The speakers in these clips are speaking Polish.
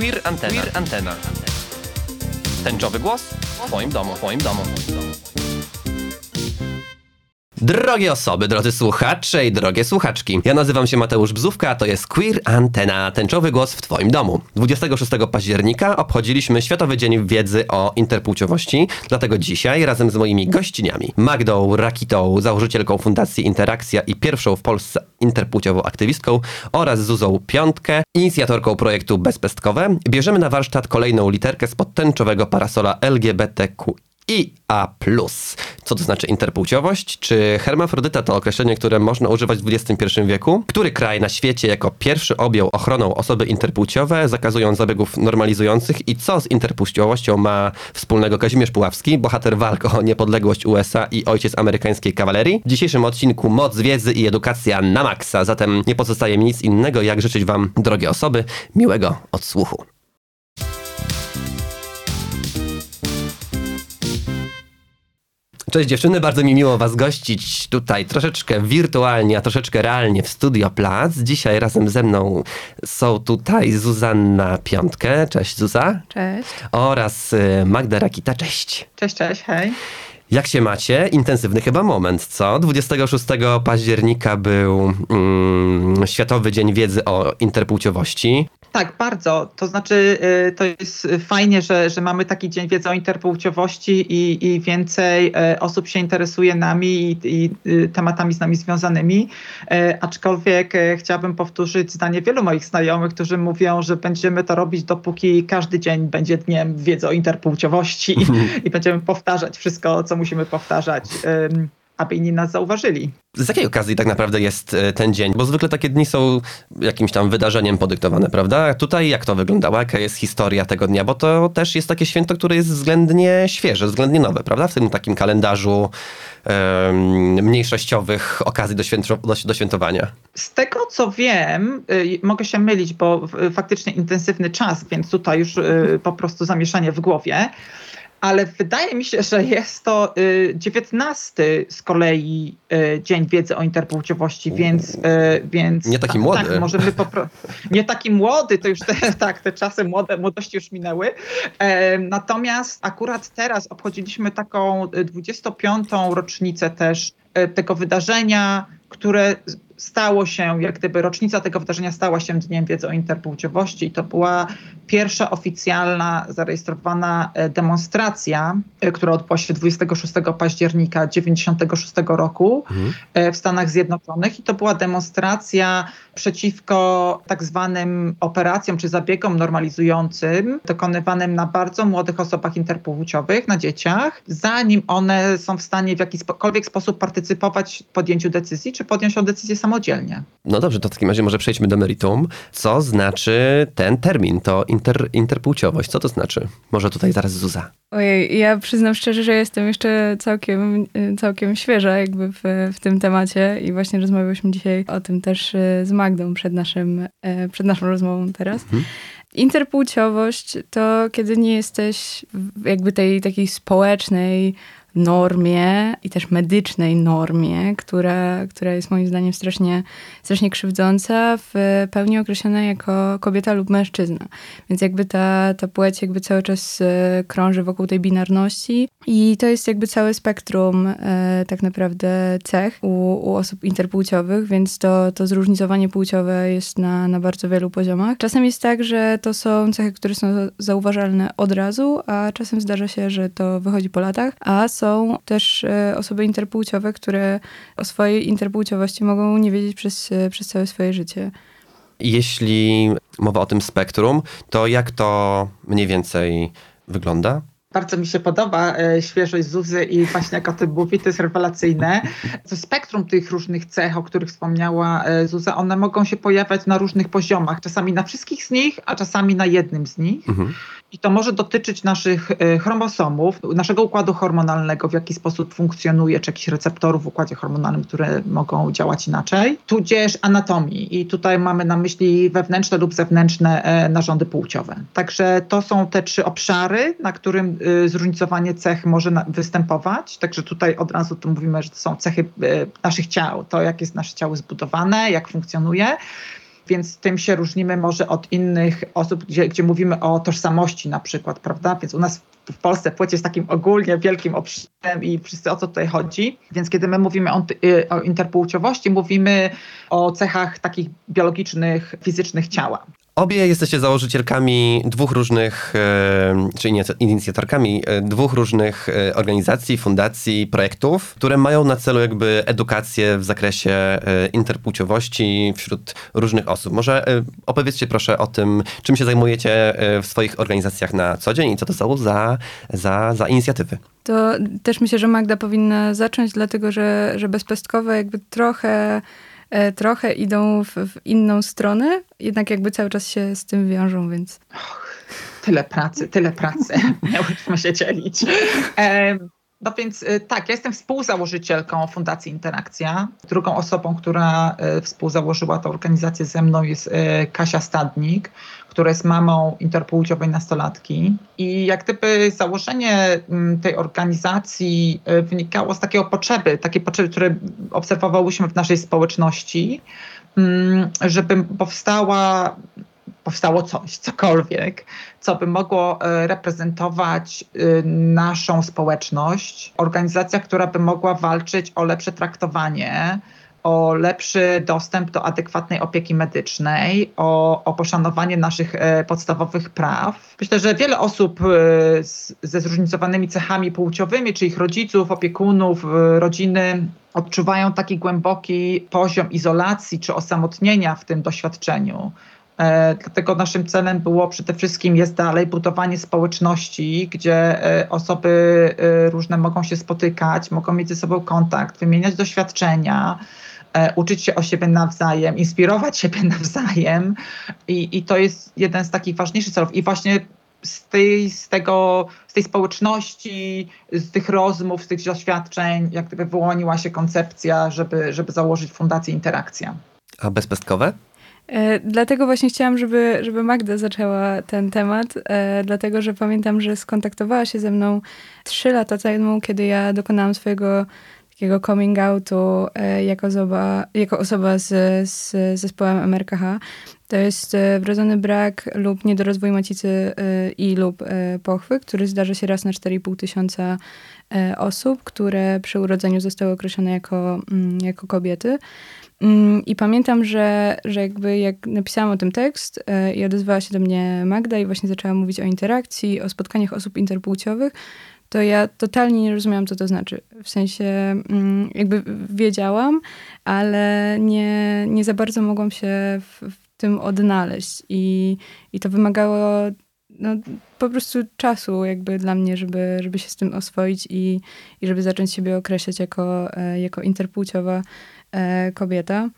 Queer Antena. Queer Antena. Tęczowy głos w Twoim domu, w Twoim domu. Drogie osoby, drodzy słuchacze i drogie słuchaczki. Ja nazywam się Mateusz Bzówka, a to jest Queer Antena, tęczowy głos w Twoim domu. 26 października obchodziliśmy Światowy Dzień Wiedzy o Interpłciowości, dlatego dzisiaj razem z moimi gościniami, Magdą Rakitą, założycielką Fundacji Interakcja i pierwszą w Polsce interpłciową aktywistką oraz Zuzą Piątkę, inicjatorką projektu Bezpestkowe, bierzemy na warsztat kolejną literkę z podtęczowego parasola LGBTQ i A+. Co to znaczy interpłciowość? Czy hermafrodyta to określenie, które można używać w XXI wieku? Który kraj na świecie jako pierwszy objął ochroną osoby interpłciowe, zakazując zabiegów normalizujących? I co z interpłciowością ma wspólnego Kazimierz Puławski, bohater walk o niepodległość USA i ojciec amerykańskiej kawalerii? W dzisiejszym odcinku moc wiedzy i edukacja na maksa, zatem nie pozostaje mi nic innego, jak życzyć wam, drogie osoby, miłego odsłuchu. Cześć dziewczyny, bardzo mi miło was gościć tutaj troszeczkę wirtualnie, a troszeczkę realnie w Studio Plac. Dzisiaj razem ze mną są tutaj Zuzanna Piątkę, cześć Zuza. Cześć. Oraz y, Magda Rakita, cześć. Cześć, cześć, hej. Jak się macie? Intensywny chyba moment, co? 26 października był mm, Światowy Dzień Wiedzy o Interpłciowości. Tak, bardzo. To znaczy, y, to jest fajnie, że, że mamy taki dzień wiedzy o interpłciowości i, i więcej y, osób się interesuje nami i, i y, tematami z nami związanymi. Aczkolwiek chciałabym powtórzyć zdanie wielu moich znajomych, którzy mówią, że będziemy to robić, dopóki każdy dzień będzie dniem wiedzy o interpłciowości i będziemy powtarzać wszystko, co musimy powtarzać aby inni nas zauważyli. Z jakiej okazji tak naprawdę jest e, ten dzień? Bo zwykle takie dni są jakimś tam wydarzeniem podyktowane, prawda? Tutaj jak to wyglądało? Jaka jest historia tego dnia? Bo to też jest takie święto, które jest względnie świeże, względnie nowe, prawda? W tym takim kalendarzu um, mniejszościowych okazji do, do, do, świętowania. Z tego co wiem, y, mogę się mylić, bo faktycznie intensywny czas, więc tutaj już y, po prostu zamieszanie w głowie ale wydaje mi się, że jest to y, dziewiętnasty z kolei y, Dzień Wiedzy o Interpłciowości, więc, y, więc... Nie taki młody. Tak, możemy popro... Nie taki młody, to już te, tak, te czasy młode, młodości już minęły. E, natomiast akurat teraz obchodziliśmy taką 25. rocznicę też tego wydarzenia, które stało się, jak gdyby rocznica tego wydarzenia stała się Dniem Wiedzy o Interpłciowości i to była pierwsza oficjalna, zarejestrowana e, demonstracja, e, która odbyła się 26 października 1996 roku mhm. E, w Stanach Zjednoczonych i to była demonstracja przeciwko tak zwanym operacjom czy zabiegom normalizującym dokonywanym na bardzo młodych osobach interpłciowych, na dzieciach, zanim one są w stanie w jakikolwiek sposób partycypować w podjęciu decyzji, czy podjąć decyzję samodzielnie. No dobrze, to w takim razie może przejdźmy do meritum. Co znaczy ten termin, to inter, interpłciowość? Co to znaczy? Może tutaj zaraz Zuza. Ojej, ja przyznam szczerze, że jestem jeszcze całkiem, całkiem świeża jakby w, w tym temacie i właśnie rozmawialiśmy dzisiaj o tym też e, z Magdą przed, naszym, e, przed naszą rozmową teraz. Mhm. Interpłciowość to kiedy nie jesteś jakby tej takiej społecznej normie i też medycznej normie, która, która jest moim zdaniem strasznie, strasznie krzywdząca, w pełni określona jako kobieta lub mężczyzna. Więc jakby ta, ta płeć jakby cały czas e, krąży wokół tej binarności i to jest jakby całe spektrum e, tak naprawdę cech u, u osób interpłciowych, więc to, to zróżnicowanie płciowe jest na, na bardzo wielu poziomach. Czasem jest tak, że to są cechy, które są zauważalne od razu, a czasem zdarza się, że to wychodzi po latach, a są też e, osoby interpłciowe, które o swojej interpłciowości mogą nie wiedzieć przez, e, przez całe swoje życie. Jeśli mowa o tym spektrum, to jak to mniej więcej wygląda? Bardzo mi się podoba e, świeżość Zuzy i właśnie jak o tym mówi, to jest rewelacyjne. To spektrum tych różnych cech, o których wspomniała e, Zuza, one mogą się pojawiać na różnych poziomach. Czasami na wszystkich z nich, a czasami na jednym z nich. Mhm. I to może dotyczyć naszych e, chromosomów, naszego układu hormonalnego, w jaki sposób funkcjonuje, czy jakichś receptorów w układzie hormonalnym, które mogą działać inaczej, tudzież anatomii. I tutaj mamy na myśli wewnętrzne lub zewnętrzne e, narządy płciowe. Także to są te trzy obszary, na którym e, zróżnicowanie cech może występować. Także tutaj od razu tu mówimy, że to są cechy naszych ciał, to jak jest nasze ciało zbudowane, jak funkcjonuje więc tym się różnimy może od innych osób, gdzie, gdzie mówimy o tożsamości na przykład, prawda? Więc u nas w Polsce płeć jest takim ogólnie wielkim obszarem i wszyscy o co tutaj chodzi. Więc kiedy my mówimy o, y, o interpłciowości, mówimy o cechach takich biologicznych, fizycznych ciała. Obie jesteście założycielkami dwóch różnych, e, nie, inicjatorkami e, dwóch różnych e, organizacji, fundacji, projektów, które mają na celu jakby edukację w zakresie interpłciowości wśród różnych osób. Może opowiedzcie proszę o tym, czym się zajmujecie w swoich organizacjach na co dzień i co to są za, za, za inicjatywy. To też myślę, że Magda powinna zacząć, dlatego że, że bezpestkowe jakby trochę trochę idą w, w, inną stronę, jednak jakby cały czas się z tym wiążą, więc... Och, tyle pracy, tyle pracy. Miałyśmy się dzielić. No więc y, tak, ja jestem współzałożycielką Fundacji Interakcja. Drugą osobą, która y, współzałożyła tę organizację ze mną jest y, Kasia Stadnik, która jest mamą interpłciowej nastolatki. I jak gdyby założenie mm, tej organizacji wynikało z takiej potrzeby, takiej potrzeby, które obserwowałyśmy w naszej społeczności, mm, żeby powstała powstało coś, cokolwiek, co by mogło e, reprezentować e, naszą społeczność. Organizacja, która by mogła walczyć o lepsze traktowanie, o lepszy dostęp do adekwatnej opieki medycznej, o, o poszanowanie naszych e, podstawowych praw. Myślę, że wiele osób ze zróżnicowanymi cechami płciowymi, czy ich rodziców, opiekunów, rodziny, odczuwają taki głęboki poziom izolacji czy osamotnienia w tym doświadczeniu dlatego naszym celem było przede wszystkim jest dalej budowanie społeczności, gdzie e, osoby e, różne mogą się spotykać, mogą mieć ze sobą kontakt, wymieniać doświadczenia, uczyć się o siebie nawzajem, inspirować siebie nawzajem. I, i to jest jeden z takich ważniejszych celów. I właśnie z tej, z, tego, z tej społeczności, z tych rozmów, z tych doświadczeń, jak gdyby wyłoniła się koncepcja, żeby, żeby założyć Fundację Interakcja. A bezpestkowe? E, dlatego właśnie chciałam, żeby, żeby Magda zaczęła ten temat, e, dlatego że pamiętam, że skontaktowała się ze mną trzy lata temu, kiedy ja dokonałam swojego takiego coming outu e, jako osoba, jako osoba z, z zespołem MRKH. To jest wrodzony brak lub niedorozwój macicy i lub pochwy, który zdarza się raz na 4,5 tysiąca osób, które przy urodzeniu zostały określone jako, mm, jako kobiety. Mm, I pamiętam, że, że jakby jak napisałam o tym tekst e, i odezwała się do mnie Magda i właśnie zaczęła mówić o interakcji, o spotkaniach osób interpłciowych, to ja totalnie nie rozumiałam, co to znaczy. W sensie mm, jakby wiedziałam, ale nie, nie za bardzo mogłam się w, w tym odnaleźć. I, I to wymagało no, po prostu czasu jakby dla mnie, żeby, żeby się z tym oswoić i, i żeby zacząć siebie określać jako, e, jako interpłciowa kobieta.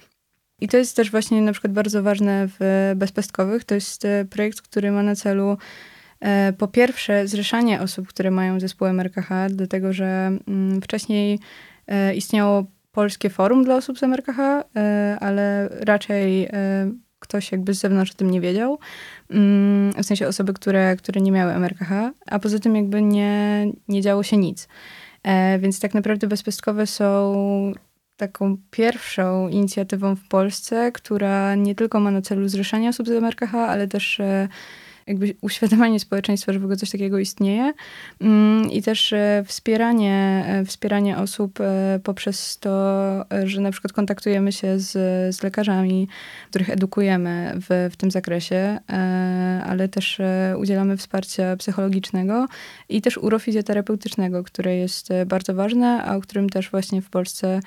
I to jest też właśnie na przykład bardzo ważne w bezpestkowych. To jest e, projekt, który ma na celu e, po pierwsze zrzeszanie osób, które mają zespół MRKH, dlatego że mm, wcześniej istniało polskie forum dla osób z MRKH, ale raczej ktoś jakby z zewnątrz o tym nie wiedział. Mm, w sensie osoby, które, które nie miały MRKH, a poza tym jakby nie, nie działo się nic. Więc tak naprawdę bezpestkowe są taką pierwszą inicjatywą w Polsce, która nie tylko ma na celu zrzeszanie osób z MRKH, ale też e, jakby uświadamianie społeczeństwa, że w ogóle coś takiego istnieje mm, i też e, wspieranie, e, wspieranie osób e, poprzez to, że na przykład kontaktujemy się z, z lekarzami, których edukujemy w, w tym zakresie, ale też udzielamy wsparcia psychologicznego i też urofizjoterapeutycznego, które jest bardzo ważne, a o którym też właśnie w Polsce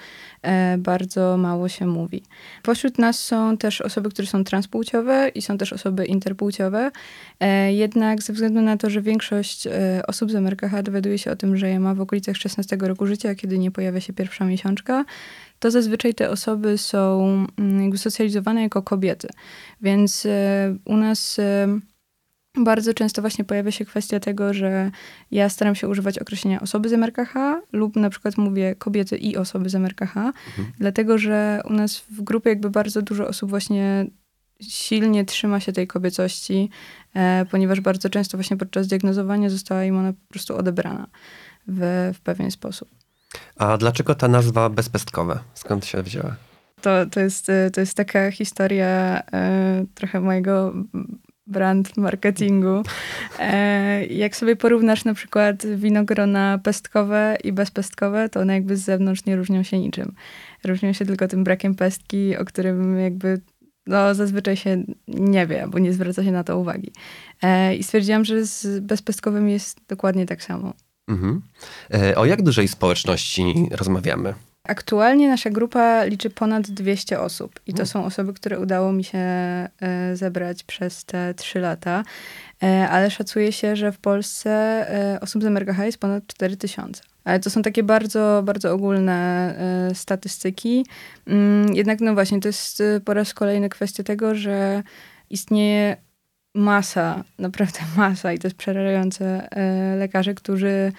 bardzo mało się mówi. Pośród nas są też osoby, które są transpłciowe i są też osoby interpłciowe. E, jednak ze względu na to, że większość e, osób z MRKH dowiaduje się o tym, że je ma w okolicach 16 roku życia, kiedy nie pojawia się pierwsza miesiączka, to zazwyczaj te osoby są mm, jakby socjalizowane jako kobiety. Więc e, u nas bardzo często właśnie pojawia się kwestia tego, że ja staram się używać określenia osoby z MRKH lub na przykład mówię kobiety i osoby z MRKH, mhm. dlatego że u nas w grupie jakby bardzo dużo osób właśnie silnie trzyma się tej kobiecości, e, ponieważ bardzo często właśnie podczas diagnozowania została im ona po prostu odebrana w, w pewien sposób. A dlaczego ta nazwa bezpestkowe? Skąd się wzięła? To, to, jest, e, to jest taka historia e, trochę mojego brand marketingu. Jak sobie porównasz na przykład winogrona pestkowe i bezpestkowe, to one jakby z zewnątrz nie różnią się niczym. Różnią się tylko tym brakiem pestki, o którym jakby no, zazwyczaj się nie wie, bo nie zwraca się na to uwagi. E, I stwierdziłam, że z bezpestkowym jest dokładnie tak samo. Mhm. E, o jak dużej społeczności rozmawiamy? Aktualnie nasza grupa liczy ponad 200 osób i to mm. są osoby, które udało mi się e, zebrać przez te 3 lata, ale szacuje się, że w Polsce e, osób z MRKH jest ponad 4000. Ale to są takie bardzo, bardzo ogólne statystyki. Mm, jednak no właśnie, to jest po raz kolejny kwestia tego, że istnieje masa, naprawdę masa i to jest przerażające lekarzy, którzy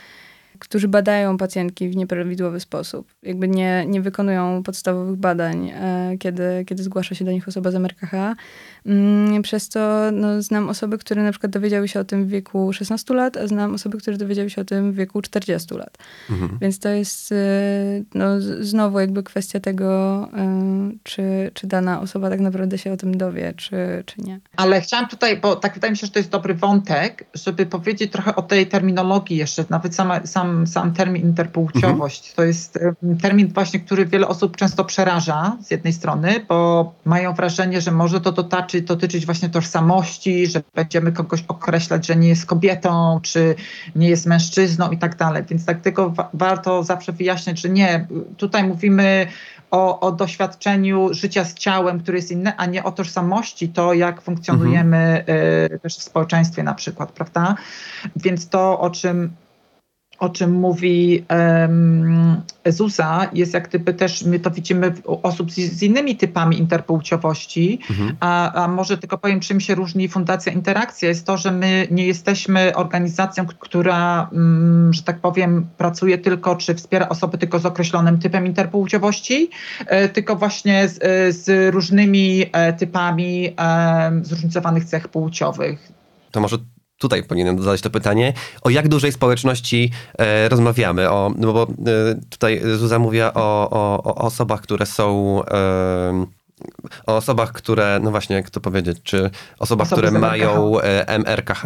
którzy badają pacjentki w nieprawidłowy sposób. Jakby nie, nie wykonują podstawowych badań, e, kiedy, kiedy zgłasza się do nich osoba z MRKH. Mm, przez to no, znam osoby, które na przykład dowiedziały się o tym w wieku 16 lat, a znam osoby, które dowiedziały się o tym w wieku 40 lat. Mhm. Więc to jest e, no, znowu jakby kwestia tego, e, czy, czy dana osoba tak naprawdę się o tym dowie, czy, czy nie. Ale chciałam tutaj, bo tak wydaje mi się, że to jest dobry wątek, żeby powiedzieć trochę o tej terminologii jeszcze, nawet sama, sama sam, sam termin interpłciowość. Mhm. To jest termin właśnie, który wiele osób często przeraża z jednej strony, bo mają wrażenie, że może to dotyczyć, dotyczyć właśnie tożsamości, że będziemy kogoś określać, że nie jest kobietą, czy nie jest mężczyzną i tak dalej. Więc dlatego wa warto zawsze wyjaśniać, że nie, tutaj mówimy o, o, doświadczeniu życia z ciałem, które jest inne, a nie o tożsamości, to jak funkcjonujemy mhm. y, też w społeczeństwie na przykład, prawda? Więc to, o czym o czym mówi um, Zuza, jest jak gdyby też, my to widzimy u osób z, z innymi typami interpłciowości, mhm. a, a, może tylko powiem, czym się różni Fundacja Interakcja, jest to, że my nie jesteśmy organizacją, która, um, że tak powiem, pracuje tylko, czy wspiera osoby tylko z określonym typem interpłciowości, e, tylko właśnie z, e, z różnymi e, typami e, zróżnicowanych cech płciowych. To może tutaj powinienem zadać to pytanie, o jak dużej społeczności e, rozmawiamy? O, no bo e, tutaj Zuza mówiła o, o, o osobach, które są... E, o osobach, które, no właśnie, jak to powiedzieć, czy osobach, Osoby które mają e, MRKH?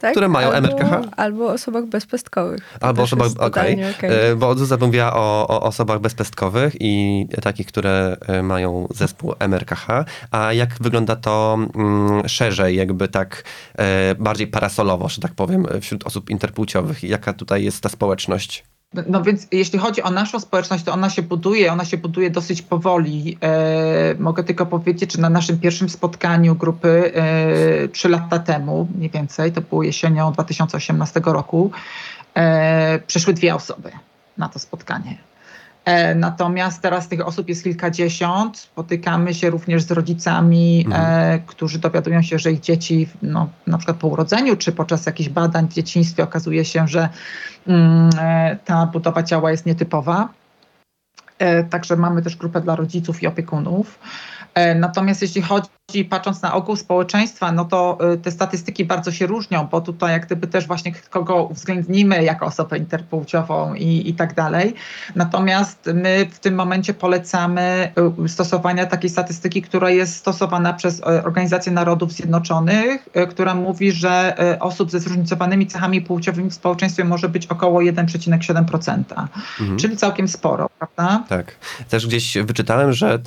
Tak? które mają albo, MRKH? Albo osobach bezpestkowych. albo osobach, okej. Okay. okay. Bo Zuza mówiła o, o, osobach bezpestkowych i takich, które e, mają zespół MRKH. A jak wygląda to mm, szerzej, jakby tak e, bardziej parasolowo, że tak powiem, wśród osób interpłciowych? Jaka tutaj jest ta społeczność? No więc jeśli chodzi o naszą społeczność, to ona się buduje, ona się buduje dosyć powoli. E, mogę tylko powiedzieć, że na naszym pierwszym spotkaniu grupy e, trzy lata temu, mniej więcej, to było jesienią 2018 roku, e, przyszły dwie osoby na to spotkanie. E, natomiast teraz tych osób jest kilkadziesiąt. Spotykamy się również z rodzicami, e, mhm. którzy dowiadują się, że ich dzieci, no, na przykład po urodzeniu czy podczas jakichś badań w dzieciństwie okazuje się, że mm, e, ta budowa ciała jest nietypowa. Także mamy też grupę dla rodziców i opiekunów. Natomiast jeśli chodzi patrząc na ogół społeczeństwa, no to y, te statystyki bardzo się różnią, bo tutaj jak gdyby też właśnie kogo uwzględnimy jako osobę interpłciową i, i tak dalej. Natomiast my w tym momencie polecamy y, stosowania takiej statystyki, która jest stosowana przez Organizację Narodów Zjednoczonych, która mówi, że osób ze zróżnicowanymi cechami płciowymi w społeczeństwie może być około 1,7%, mhm. czyli całkiem sporo, prawda? Tak. Też gdzieś wyczytałem, że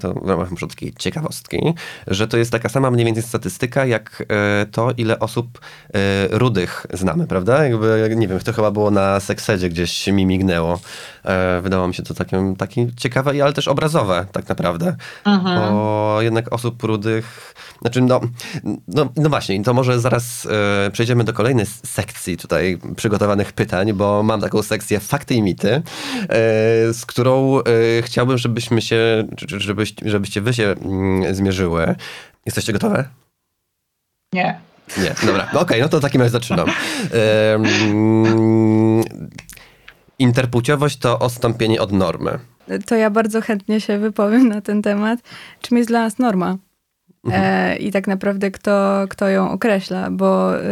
to w ramach ciekawostki, że to jest taka sama mniej więcej statystyka, jak e, to, ile osób e, rudych znamy, prawda? Jakby, nie wiem, to chyba było na seksedzie gdzieś mi mignęło. E, wydawało mi się to takie, takie ciekawe, ale też obrazowe tak naprawdę. Mhm. Bo jednak osób rudych, znaczy no, no, no właśnie, to może zaraz przejdziemy do kolejnej sekcji tutaj przygotowanych pytań, bo mam taką sekcję fakty i mity, z którą chciałbym, żebyśmy się, żebyś, żebyście wy się mm, zmierzyły. Jesteście gotowe? Nie. Nie, dobra. No okej, okay, no to w takim razie zaczynam. Um, interpłciowość to odstąpienie od normy. To ja bardzo chętnie się wypowiem na ten temat. Czym jest dla nas norma? E, I tak naprawdę kto, kto ją określa, bo y,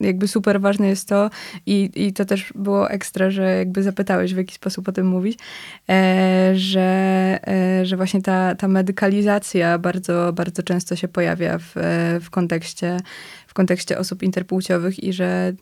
jakby super ważne jest to i, i to też było ekstra, że jakby zapytałeś w jaki sposób o tym mówić, e, że, e, że właśnie ta, ta medykalizacja bardzo, bardzo często się pojawia w, w, kontekście, w kontekście osób interpłciowych i że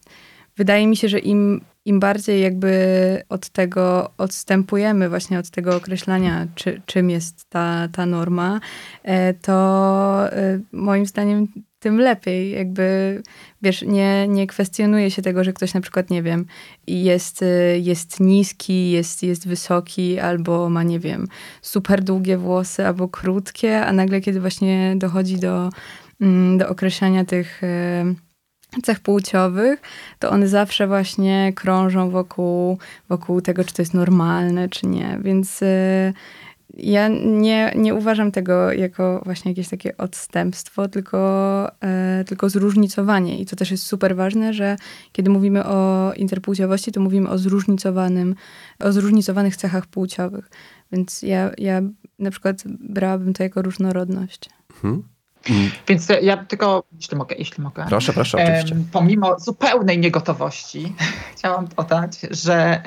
wydaje mi się, że im, im bardziej jakby od tego odstępujemy, właśnie od tego określania, czy, czym jest ta, ta norma, e, to e, moim zdaniem tym lepiej. Jakby, wiesz, nie, nie kwestionuje się tego, że ktoś na przykład, nie wiem, jest, e, jest niski, jest, jest wysoki, albo ma, nie wiem, super długie włosy, albo krótkie, a nagle, kiedy właśnie dochodzi do, mm, do określania tych cech płciowych, to one zawsze właśnie krążą wokół, wokół tego, czy to jest normalne, czy nie. Więc y, ja nie, nie uważam tego jako właśnie jakieś takie odstępstwo, tylko, y, tylko zróżnicowanie. I to też jest super ważne, że kiedy mówimy o interpłciowości, to mówimy o zróżnicowanym, o zróżnicowanych cechach płciowych. Więc ja, ja na przykład brałabym to jako różnorodność. Hmm. Mm. Więc ja tylko, jeśli mogę, jeśli mogę. Proszę, proszę, oczywiście. pomimo zupełnej niegotowości, chciałam dodać, że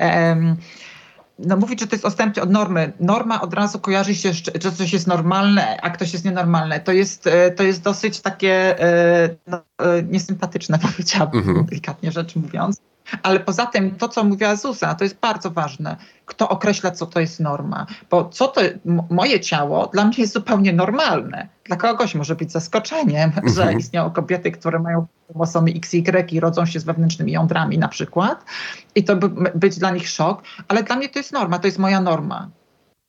no mówić, że to jest odstępcze od normy. Norma od razu kojarzy się, że coś jest normalne, a ktoś jest nienormalne. To jest, e, to jest dosyć takie e, no, e, niesympatyczne, powiedziałabym, mhm. delikatnie rzecz mówiąc. Ale poza tym to, co mówiła Zuza, to jest bardzo ważne. Kto określa, co to jest norma? Bo co to, moje ciało dla mnie jest zupełnie normalne. Dla kogoś może być zaskoczeniem, mhm. że istnieją kobiety, które mają chromosomy XY i rodzą się z wewnętrznymi jądrami na przykład. I to by być dla nich szok. Ale dla mnie to jest norma, to jest moja norma.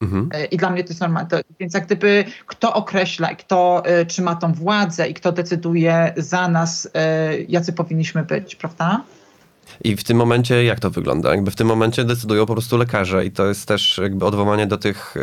Mhm. E, I dla mnie to jest normalne. To, więc jak gdyby kto określa i kto y, trzyma tą władzę i kto decyduje za nas, y, jacy powinniśmy być, prawda? I w tym momencie jak to wygląda? Jakby w tym momencie decydują po prostu lekarze i to jest też jakby odwołanie do tych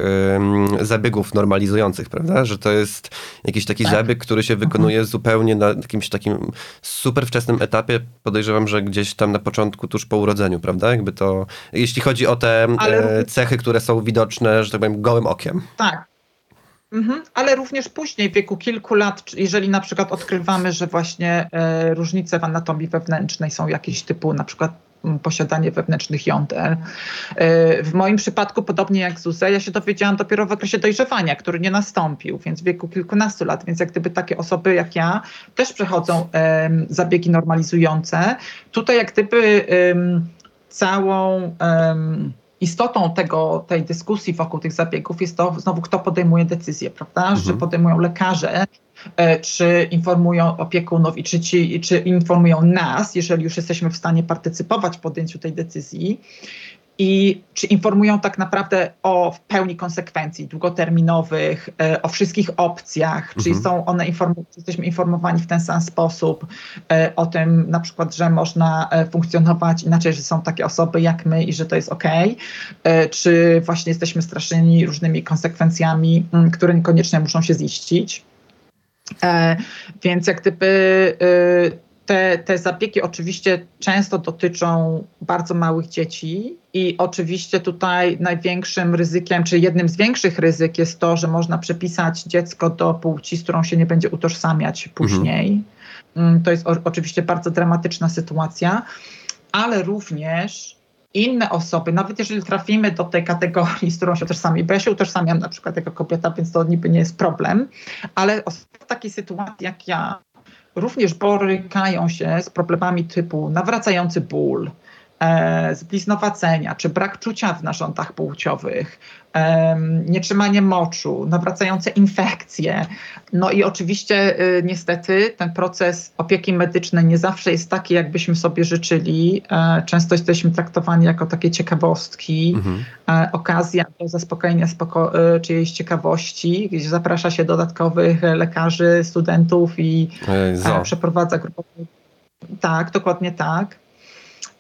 zabiegów normalizujących, prawda? Że to jest jakiś taki tak. zabieg, który się wykonuje mhm. zupełnie na jakimś takim super wczesnym etapie. Podejrzewam, że gdzieś tam na początku, tuż po urodzeniu, prawda? Jakby to, jeśli chodzi o te Ale... cechy, które są widoczne, że tak powiem, gołym okiem. Tak, Mhm, ale również później, w wieku kilku lat, jeżeli na przykład odkrywamy, że właśnie e, różnice w anatomii wewnętrznej są jakieś typu na przykład posiadanie wewnętrznych jąder. E, w moim przypadku, podobnie jak Zuzę, ja się dowiedziałam dopiero w okresie dojrzewania, który nie nastąpił, więc w wieku kilkunastu lat. Więc jak gdyby takie osoby jak ja też przechodzą zabiegi normalizujące. Tutaj jak gdyby całą istotą tego, tej dyskusji wokół tych zabiegów jest to znowu, kto podejmuje decyzję, prawda? Mhm. Że podejmują lekarze, e, czy informują opiekunów i czy, ci, czy informują nas, jeżeli już jesteśmy w stanie partycypować w podjęciu tej decyzji i czy informują tak naprawdę o w pełni konsekwencji długoterminowych, e, o wszystkich opcjach, mhm. czy są one informu- czy jesteśmy informowani w ten sam sposób e, o tym na przykład, że można e, funkcjonować inaczej, że są takie osoby jak my i że to jest ok, czy właśnie jesteśmy straszeni różnymi konsekwencjami, które niekoniecznie muszą się ziścić. Więc jak gdyby te, te zabiegi oczywiście często dotyczą bardzo małych dzieci i oczywiście tutaj największym ryzykiem, czy jednym z większych ryzyk jest to, że można przypisać dziecko do płci, z którą się nie będzie utożsamiać później. Mhm. To jest o, oczywiście bardzo dramatyczna sytuacja, ale również inne osoby, nawet jeżeli trafimy do tej kategorii, z którą się utożsamiamy, bo ja się utożsamiam na przykład jako kobieta, więc to niby nie jest problem, ale osoby w takiej sytuacji jak ja, również borykają się z problemami typu nawracający ból, e, zbliznowacenia czy brak czucia w narządach płciowych, nietrzymanie moczu, nawracające infekcje. No i oczywiście y, niestety ten proces opieki medycznej nie zawsze jest taki, jakbyśmy sobie życzyli. E, często jesteśmy traktowani jako takie ciekawostki, mhm. E, okazja do zaspokojenia spoko- y, czyjejś ciekawości, gdzie zaprasza się dodatkowych lekarzy, studentów i e, przeprowadza grupę. Tak, dokładnie tak.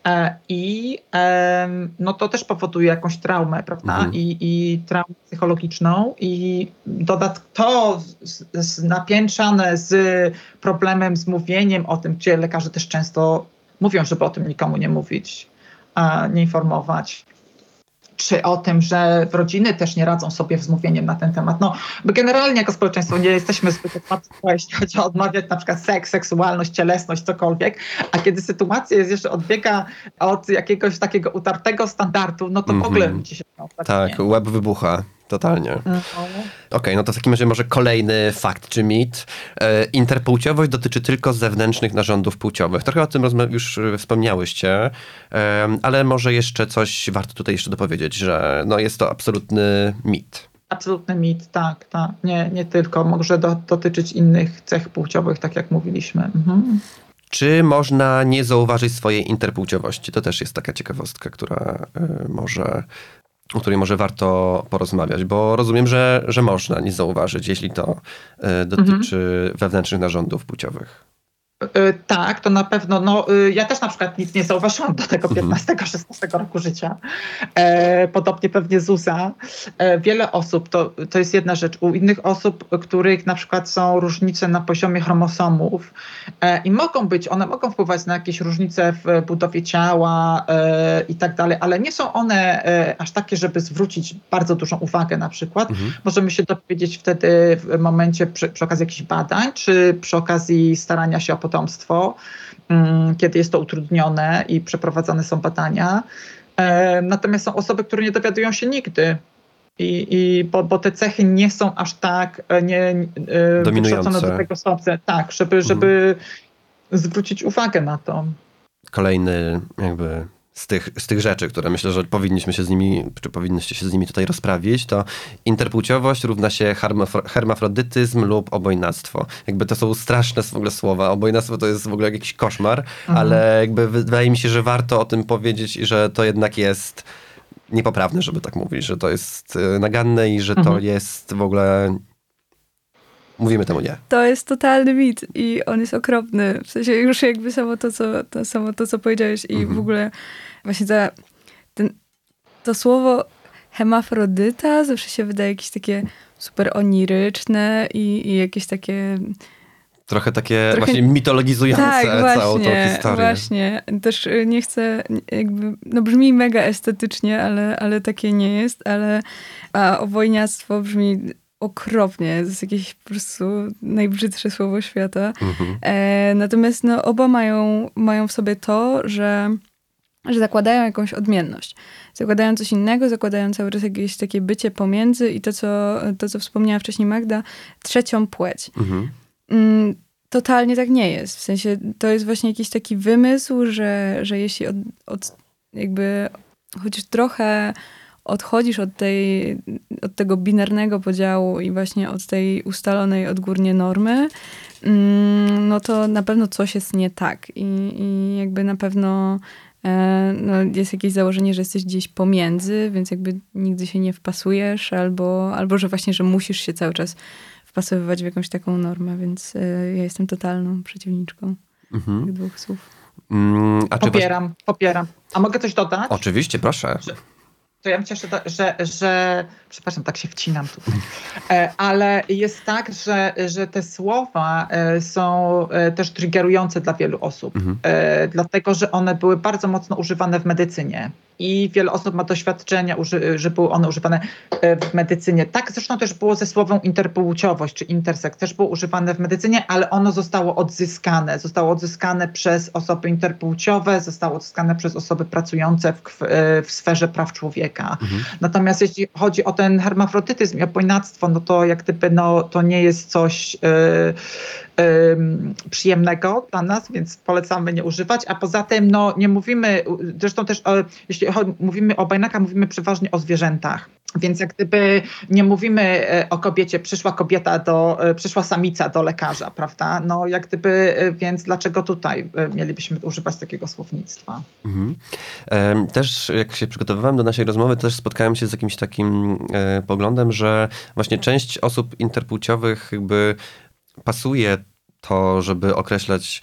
E, I no to też powoduje jakąś traumę, prawda? Mhm. I, I traumę psychologiczną. I dodat to z, z napiętrzane z problemem, z mówieniem o tym, gdzie lekarze też często mówią, żeby o tym nikomu nie mówić, nie informować. Czy o tym, że rodziny też nie radzą sobie z mówieniem na ten temat. No, my generalnie jako społeczeństwo nie jesteśmy zbyt otwarci, jeśli chodzi o odmawiać na przykład seks, seksualność, cielesność, cokolwiek, a kiedy sytuacja jest jeszcze odbiega od jakiegoś takiego utartego standardu, no to w ogóle Mhm. ludzie się Tak, łeb wybucha. Totalnie. Okej, no to w takim razie może kolejny fakt czy mit. E, interpłciowość dotyczy tylko zewnętrznych narządów płciowych. Trochę o tym już e, wspomniałyście, ale może jeszcze coś warto tutaj jeszcze dopowiedzieć, że no jest to absolutny mit. Absolutny mit, tak, tak. Nie, nie tylko. Może do, dotyczyć innych cech płciowych, tak jak mówiliśmy. Mhm. Czy można nie zauważyć swojej interpłciowości? To też jest taka ciekawostka, która e, może, o której może warto porozmawiać, bo rozumiem, że, że można nie zauważyć, jeśli to e, dotyczy wewnętrznych narządów płciowych. Y, Tak, to na pewno. No, y, ja też na przykład nic nie zauważyłam do tego Mhm. 15-16 roku życia. E, podobnie pewnie Zuza. E, wiele osób, to, to jest jedna rzecz. U innych osób, których na przykład są różnice na poziomie chromosomów e, i mogą być, one mogą wpływać na jakieś różnice w budowie ciała e, i tak dalej, ale nie są one e, aż takie, żeby zwrócić bardzo dużą uwagę na przykład. Mhm. Możemy się dowiedzieć wtedy w momencie przy, przy okazji jakichś badań, czy przy okazji starania się o potomstwo, mm, kiedy jest to utrudnione i przeprowadzane są badania. E, natomiast są osoby, które nie dowiadują się nigdy. I, i bo, bo te cechy nie są aż tak e, nie, e, Dominujące. do tego stopnia, tak, żeby, żeby zwrócić uwagę na to. Kolejny jakby z tych, z tych rzeczy, które myślę, że powinniśmy się z nimi, czy powinnyście się z nimi tutaj rozprawić, to interpłciowość równa się hermafro- hermafrodytyzm lub obojnactwo. Jakby to są straszne w ogóle słowa. Obojnactwo to jest w ogóle jakiś koszmar, ale jakby wydaje mi się, że warto o tym powiedzieć i że to jednak jest niepoprawne, żeby tak mówić, że to jest e, naganne i że to Mhm. jest w ogóle... Mówimy temu nie. To jest totalny mit i on jest okropny. W sensie już jakby samo to, co, to, samo to, co powiedziałeś i w ogóle właśnie ta, ten, to słowo hemafrodyta zawsze się wydaje jakieś takie super oniryczne i, i jakieś takie... Trochę takie Trochę- właśnie mitologizujące Tak, całą tą właśnie, historię. właśnie. Też y, nie chcę, jakby, no brzmi mega estetycznie, ale, ale takie nie jest, ale a obojniactwo brzmi okropnie. To jest jakieś po prostu najbrzydsze słowo świata. Mhm. E, natomiast no, oba mają, mają w sobie to, że, że zakładają jakąś odmienność. Zakładają coś innego, zakładają cały czas jakieś takie bycie pomiędzy i to, co, to, co wspomniała wcześniej Magda, trzecią płeć. Mhm. Mm, totalnie tak nie jest. W sensie to jest właśnie jakiś taki wymysł, że, że jeśli od, od jakby chociaż trochę odchodzisz od, tej, od tego binarnego podziału i właśnie od tej ustalonej odgórnie normy, mm, no to na pewno coś jest nie tak. I, i jakby na pewno e, no, jest jakieś założenie, że jesteś gdzieś pomiędzy, więc jakby nigdy się nie wpasujesz, albo, albo że właśnie, że musisz się cały czas wpasowywać w jakąś taką normę, więc e, ja jestem totalną przeciwniczką Mhm. tych dwóch słów. Mm. Popieram, popieram. A mogę coś dodać? Oczywiście, proszę. To ja bym do- że, że, przepraszam, tak się wcinam tutaj, E, ale jest tak, że, że te słowa e, są e, też triggerujące dla wielu osób, Mhm. dlatego że one były bardzo mocno używane w medycynie i wiele osób ma doświadczenia, że były one używane e, w medycynie. Tak zresztą też było ze słowem interpłciowość czy interseks, też było używane w medycynie, ale ono zostało odzyskane. Zostało odzyskane przez osoby interpłciowe, zostało odzyskane przez osoby pracujące w, e, w sferze praw człowieka. Natomiast jeśli chodzi o ten hermafrodytyzm i opojnactwo, no to jak gdyby no, to nie jest coś e, przyjemnego dla nas, więc polecamy nie używać. A poza tym no, nie mówimy, zresztą też o, jeśli cho- mówimy o bajnakach, mówimy przeważnie o zwierzętach. Więc jak gdyby nie mówimy e, o kobiecie, przyszła kobieta do, e, przyszła samica do lekarza, prawda? No jak gdyby, e, więc dlaczego tutaj e, mielibyśmy używać takiego słownictwa? Mhm. Też jak się przygotowywałem do naszej rozmowy, też spotkałem się z jakimś takim e, poglądem, że właśnie część osób interpłciowych jakby pasuje to, żeby określać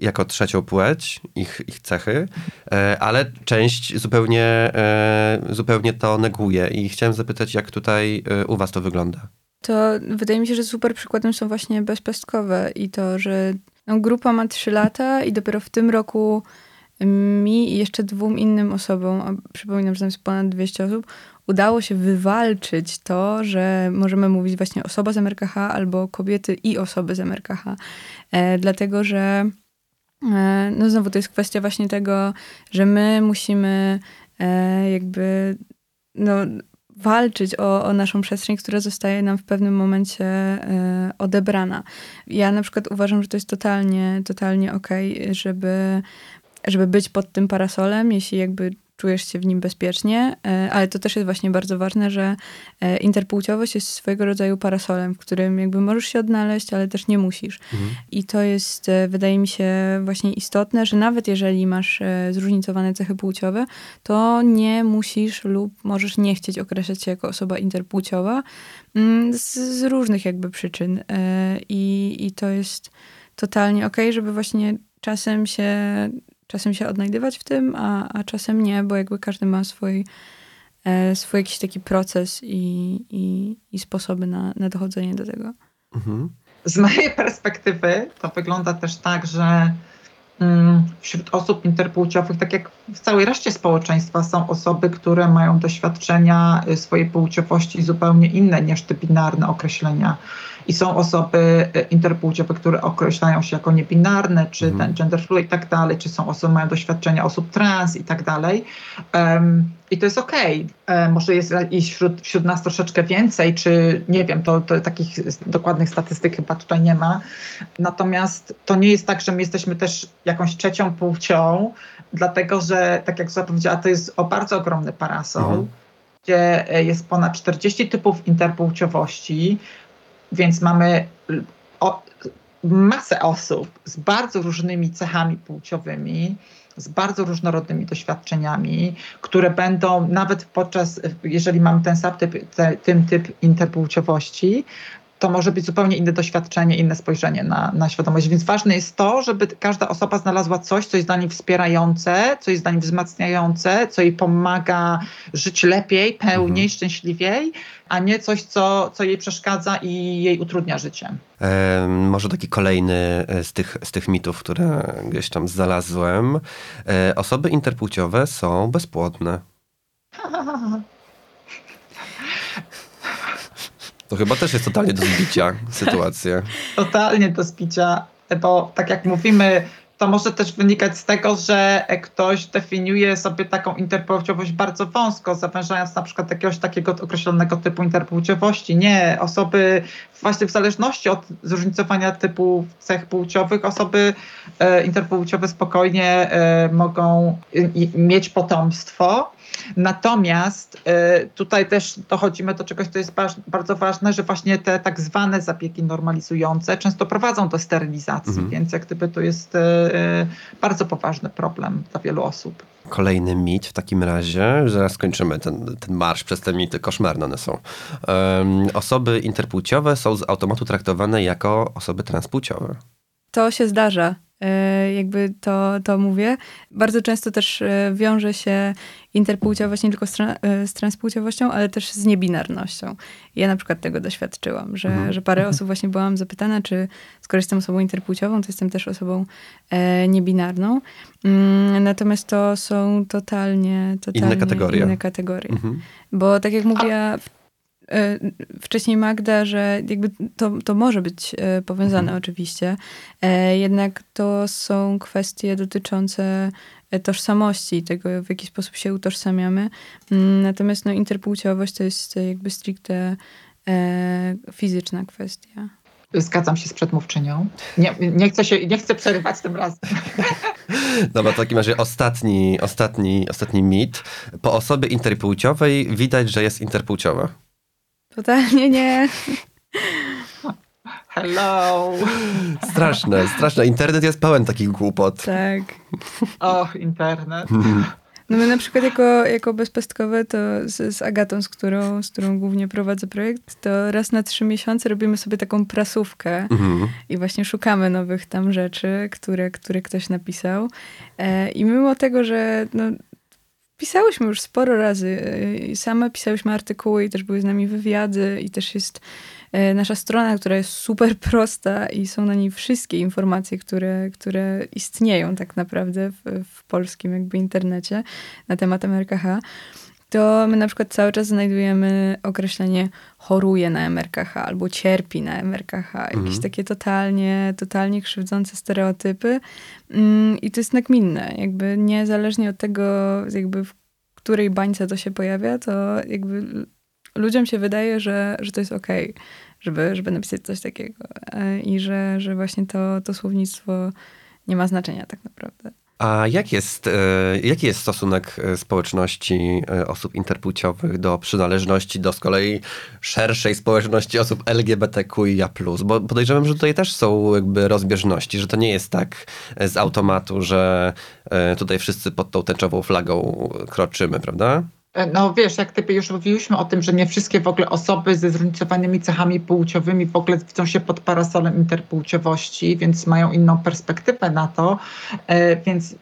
jako trzecią płeć ich, ich cechy, e, ale część zupełnie, e, zupełnie to neguje. I chciałem zapytać, jak tutaj e, u was to wygląda? To wydaje mi się, że super przykładem są właśnie bezpestkowe i to, że no, grupa ma 3 lata i dopiero w tym roku mi i jeszcze dwóm innym osobom, a przypominam, że tam jest ponad 200 osób, udało się wywalczyć to, że możemy mówić właśnie osoba z MRKH albo kobiety i osoby z MRKH. E, dlatego, że e, no znowu to jest kwestia właśnie tego, że my musimy e, jakby no, walczyć o, o naszą przestrzeń, która zostaje nam w pewnym momencie e, odebrana. Ja na przykład uważam, że to jest totalnie, totalnie okej, okay, żeby, żeby być pod tym parasolem, jeśli jakby czujesz się w nim bezpiecznie, e, ale to też jest właśnie bardzo ważne, że e, interpłciowość jest swojego rodzaju parasolem, w którym jakby możesz się odnaleźć, ale też nie musisz. Mhm. I to jest, e, wydaje mi się, właśnie istotne, że nawet jeżeli masz zróżnicowane cechy płciowe, to nie musisz lub możesz nie chcieć określać się jako osoba interpłciowa mm, z, z różnych jakby przyczyn. I, I to jest totalnie okej, okay, żeby właśnie czasem się czasem się odnajdywać w tym, a, a czasem nie, bo jakby każdy ma swój, e, swój jakiś taki proces i, i, i sposoby na, na dochodzenie do tego. Mhm. Z mojej perspektywy to wygląda też tak, że mm, wśród osób interpłciowych, tak jak w całej reszcie społeczeństwa, są osoby, które mają doświadczenia y, swojej płciowości zupełnie inne niż te binarne określenia i są osoby e, interpłciowe, które określają się jako niebinarne, czy mhm. ten gender fluid i tak dalej, czy są osoby, mają doświadczenia osób trans i tak dalej. Um, i to jest okej. Okay. E, może jest i wśród, wśród nas troszeczkę więcej, czy nie wiem, to, to takich dokładnych statystyk chyba tutaj nie ma. Natomiast to nie jest tak, że my jesteśmy też jakąś trzecią płcią, dlatego że, tak jak Zola powiedziała, to jest o bardzo ogromny parasol, mhm. gdzie e, jest ponad 40 typów interpłciowości, więc mamy o, masę osób z bardzo różnymi cechami płciowymi, z bardzo różnorodnymi doświadczeniami, które będą nawet podczas, jeżeli mamy ten sam te, ten typ interpłciowości, to może być zupełnie inne doświadczenie, inne spojrzenie na, na świadomość. Więc ważne jest to, żeby każda osoba znalazła coś, co jest dla niej wspierające, co jest dla niej wzmacniające, co jej pomaga żyć lepiej, pełniej, mhm. szczęśliwiej, a nie coś, co, co jej przeszkadza i jej utrudnia życie. E, może taki kolejny e, z tych, z tych mitów, które gdzieś tam znalazłem. E, osoby interpłciowe są bezpłodne. To chyba też jest totalnie do zbicia sytuacja. Totalnie do zbicia, bo tak jak mówimy, to może też wynikać z tego, że ktoś definiuje sobie taką interpłciowość bardzo wąsko, zawężając na przykład jakiegoś takiego określonego typu interpłciowości. Nie, osoby właśnie w zależności od zróżnicowania typu cech płciowych, osoby e, interpłciowe spokojnie e, mogą i, mieć potomstwo Natomiast y, tutaj też dochodzimy do czegoś, co jest bardzo ważne, że właśnie te tak zwane zabiegi normalizujące często prowadzą do sterylizacji, mhm. więc jak gdyby to jest y, y, bardzo poważny problem dla wielu osób. Kolejny mit w takim razie, zaraz skończymy ten, ten marsz przez te mity, koszmarne one są. Um, osoby interpłciowe są z automatu traktowane jako osoby transpłciowe. To się zdarza. E, jakby to, to mówię. Bardzo często też e, wiąże się interpłciowość nie tylko z, tra e, z transpłciowością, ale też z niebinarnością. Ja na przykład tego doświadczyłam, że, mhm. że parę mhm. osób właśnie byłam zapytana, czy skoro jestem osobą interpłciową, to jestem też osobą e, niebinarną. Mm, natomiast to są totalnie, totalnie inne kategorie. Inne kategorie. Mhm. Bo tak jak mówiła wcześniej Magda, że jakby to, to może być e, powiązane mhm. oczywiście, e, jednak to są kwestie dotyczące tożsamości, tego w jaki sposób się utożsamiamy. Mm, natomiast no, interpłciowość to jest jakby stricte fizyczna kwestia. Zgadzam się z przedmówczynią. Nie, nie, chcę, się, nie chcę przerywać tym razem. Dobra, w takim razie ostatni, ostatni, ostatni mit. Po osobie interpłciowej widać, że jest interpłciowa. Totalnie nie. Hello. Straszne, straszne. Internet jest pełen takich głupot. Tak. Och, internet. No my na przykład jako, jako bezpestkowe to z, z, Agatą, z którą, z którą głównie prowadzę projekt, to raz na trzy miesiące robimy sobie taką prasówkę mhm. i właśnie szukamy nowych tam rzeczy, które, które ktoś napisał. E, I mimo tego, że no, Pisałyśmy już sporo razy. Y, same pisałyśmy artykuły i też były z nami wywiady i też jest e, nasza strona, która jest super prosta i są na niej wszystkie informacje, które, które istnieją tak naprawdę w, w polskim jakby internecie na temat MRKH, to my na przykład cały czas znajdujemy określenie choruje na MRKH albo cierpi na MRKH. Jakieś Mhm. takie totalnie, totalnie krzywdzące stereotypy. Mm, I to jest nagminne. Jakby niezależnie od tego, jakby w której bańce to się pojawia, to jakby ludziom się wydaje, że, że to jest okej, żeby, żeby napisać coś takiego. E, I że, że właśnie to, to słownictwo nie ma znaczenia tak naprawdę. A jak jest, e, jaki jest stosunek e, społeczności e, osób interpłciowych do przynależności do z kolei szerszej społeczności osób LGBTQIA+. Bo podejrzewam, że tutaj też są jakby rozbieżności, że to nie jest tak z automatu, że tutaj wszyscy pod tą tęczową flagą kroczymy, prawda? No wiesz, jak ty już mówiliśmy o tym, że nie wszystkie w ogóle osoby ze zróżnicowanymi cechami płciowymi w ogóle widzą się pod parasolem interpłciowości, więc mają inną perspektywę na to. E, Więc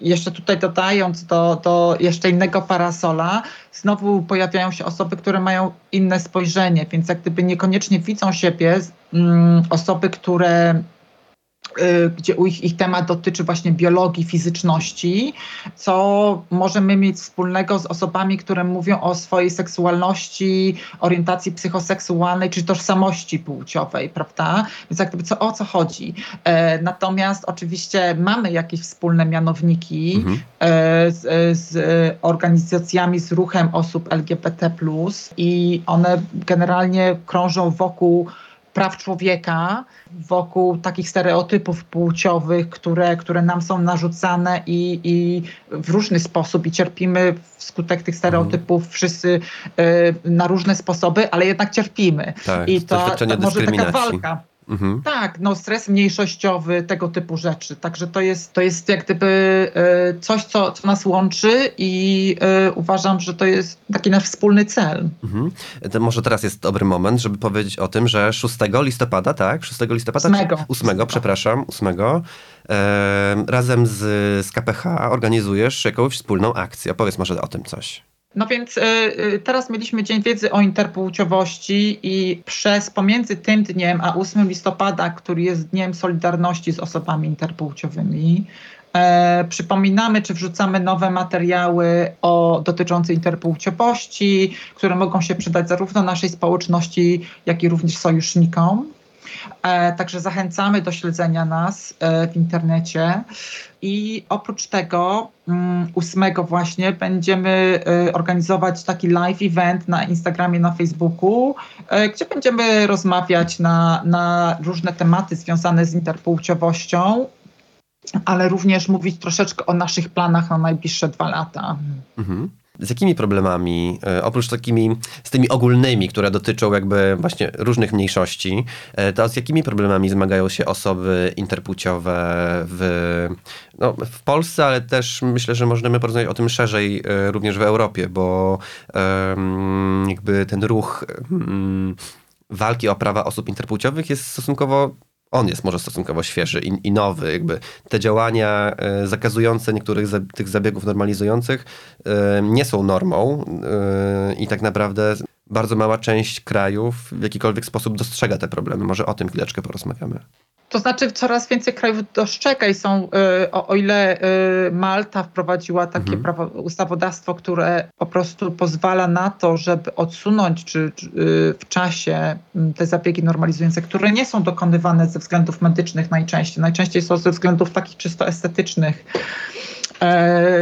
jeszcze tutaj dodając do, do jeszcze innego parasola, znowu pojawiają się osoby, które mają inne spojrzenie, więc jak gdyby niekoniecznie widzą siebie mm, osoby, które gdzie u ich, ich temat dotyczy właśnie biologii, fizyczności, co możemy mieć wspólnego z osobami, które mówią o swojej seksualności, orientacji psychoseksualnej czy tożsamości płciowej, prawda? Więc jak gdyby co, o co chodzi? E, natomiast oczywiście mamy jakieś wspólne mianowniki Mhm. e, z, z organizacjami, z ruchem osób LGBT, i one generalnie krążą wokół praw człowieka, wokół takich stereotypów płciowych, które, które nam są narzucane i, i w różny sposób i cierpimy wskutek tych stereotypów wszyscy e, na różne sposoby, ale jednak cierpimy. Tak, I to, doświadczenie to może taka walka. Mhm. Tak, no stres mniejszościowy, tego typu rzeczy. Także to jest, to jest jak gdyby e, coś, co, co nas łączy i e, uważam, że to jest taki nasz wspólny cel. Mhm. Może teraz jest dobry moment, żeby powiedzieć o tym, że 6 listopada, tak? 6 listopada? Ósmego. 8, przepraszam, 8. E, razem z, z KPH organizujesz jakąś wspólną akcję. Opowiedz może o tym coś. No więc y, y, teraz mieliśmy Dzień Wiedzy o Interpłciowości i przez pomiędzy tym dniem a 8 listopada, który jest Dniem Solidarności z osobami interpłciowymi, e, przypominamy czy wrzucamy nowe materiały o, dotyczące interpłciowości, które mogą się przydać zarówno naszej społeczności, jak i również sojusznikom. E, Także zachęcamy do śledzenia nas e, w internecie. I oprócz tego mm, 8 właśnie będziemy e, organizować taki live event na Instagramie, na Facebooku, gdzie będziemy rozmawiać na, na różne tematy związane z interpłciowością, ale również mówić troszeczkę o naszych planach na najbliższe dwa lata. Mhm. Z jakimi problemami, e, oprócz takimi, z tymi ogólnymi, które dotyczą jakby właśnie różnych mniejszości, e, to z jakimi problemami zmagają się osoby interpłciowe w, no, w Polsce, ale też myślę, że możemy porozmawiać o tym szerzej e, również w Europie, bo jakby ten ruch em, walki o prawa osób interpłciowych jest stosunkowo on jest może stosunkowo świeży i, i nowy. Jakby te działania e, zakazujące niektórych za, tych zabiegów normalizujących e, nie są normą e, i tak naprawdę bardzo mała część krajów w jakikolwiek sposób dostrzega te problemy. Może o tym chwileczkę porozmawiamy. To znaczy coraz więcej krajów dostrzega i są, y, o, o ile y, Malta wprowadziła takie Mhm. prawo, ustawodawstwo, które po prostu pozwala na to, żeby odsunąć czy, czy, y, w czasie mm, te zabiegi normalizujące, które nie są dokonywane ze względów medycznych najczęściej. Najczęściej są ze względów takich czysto estetycznych,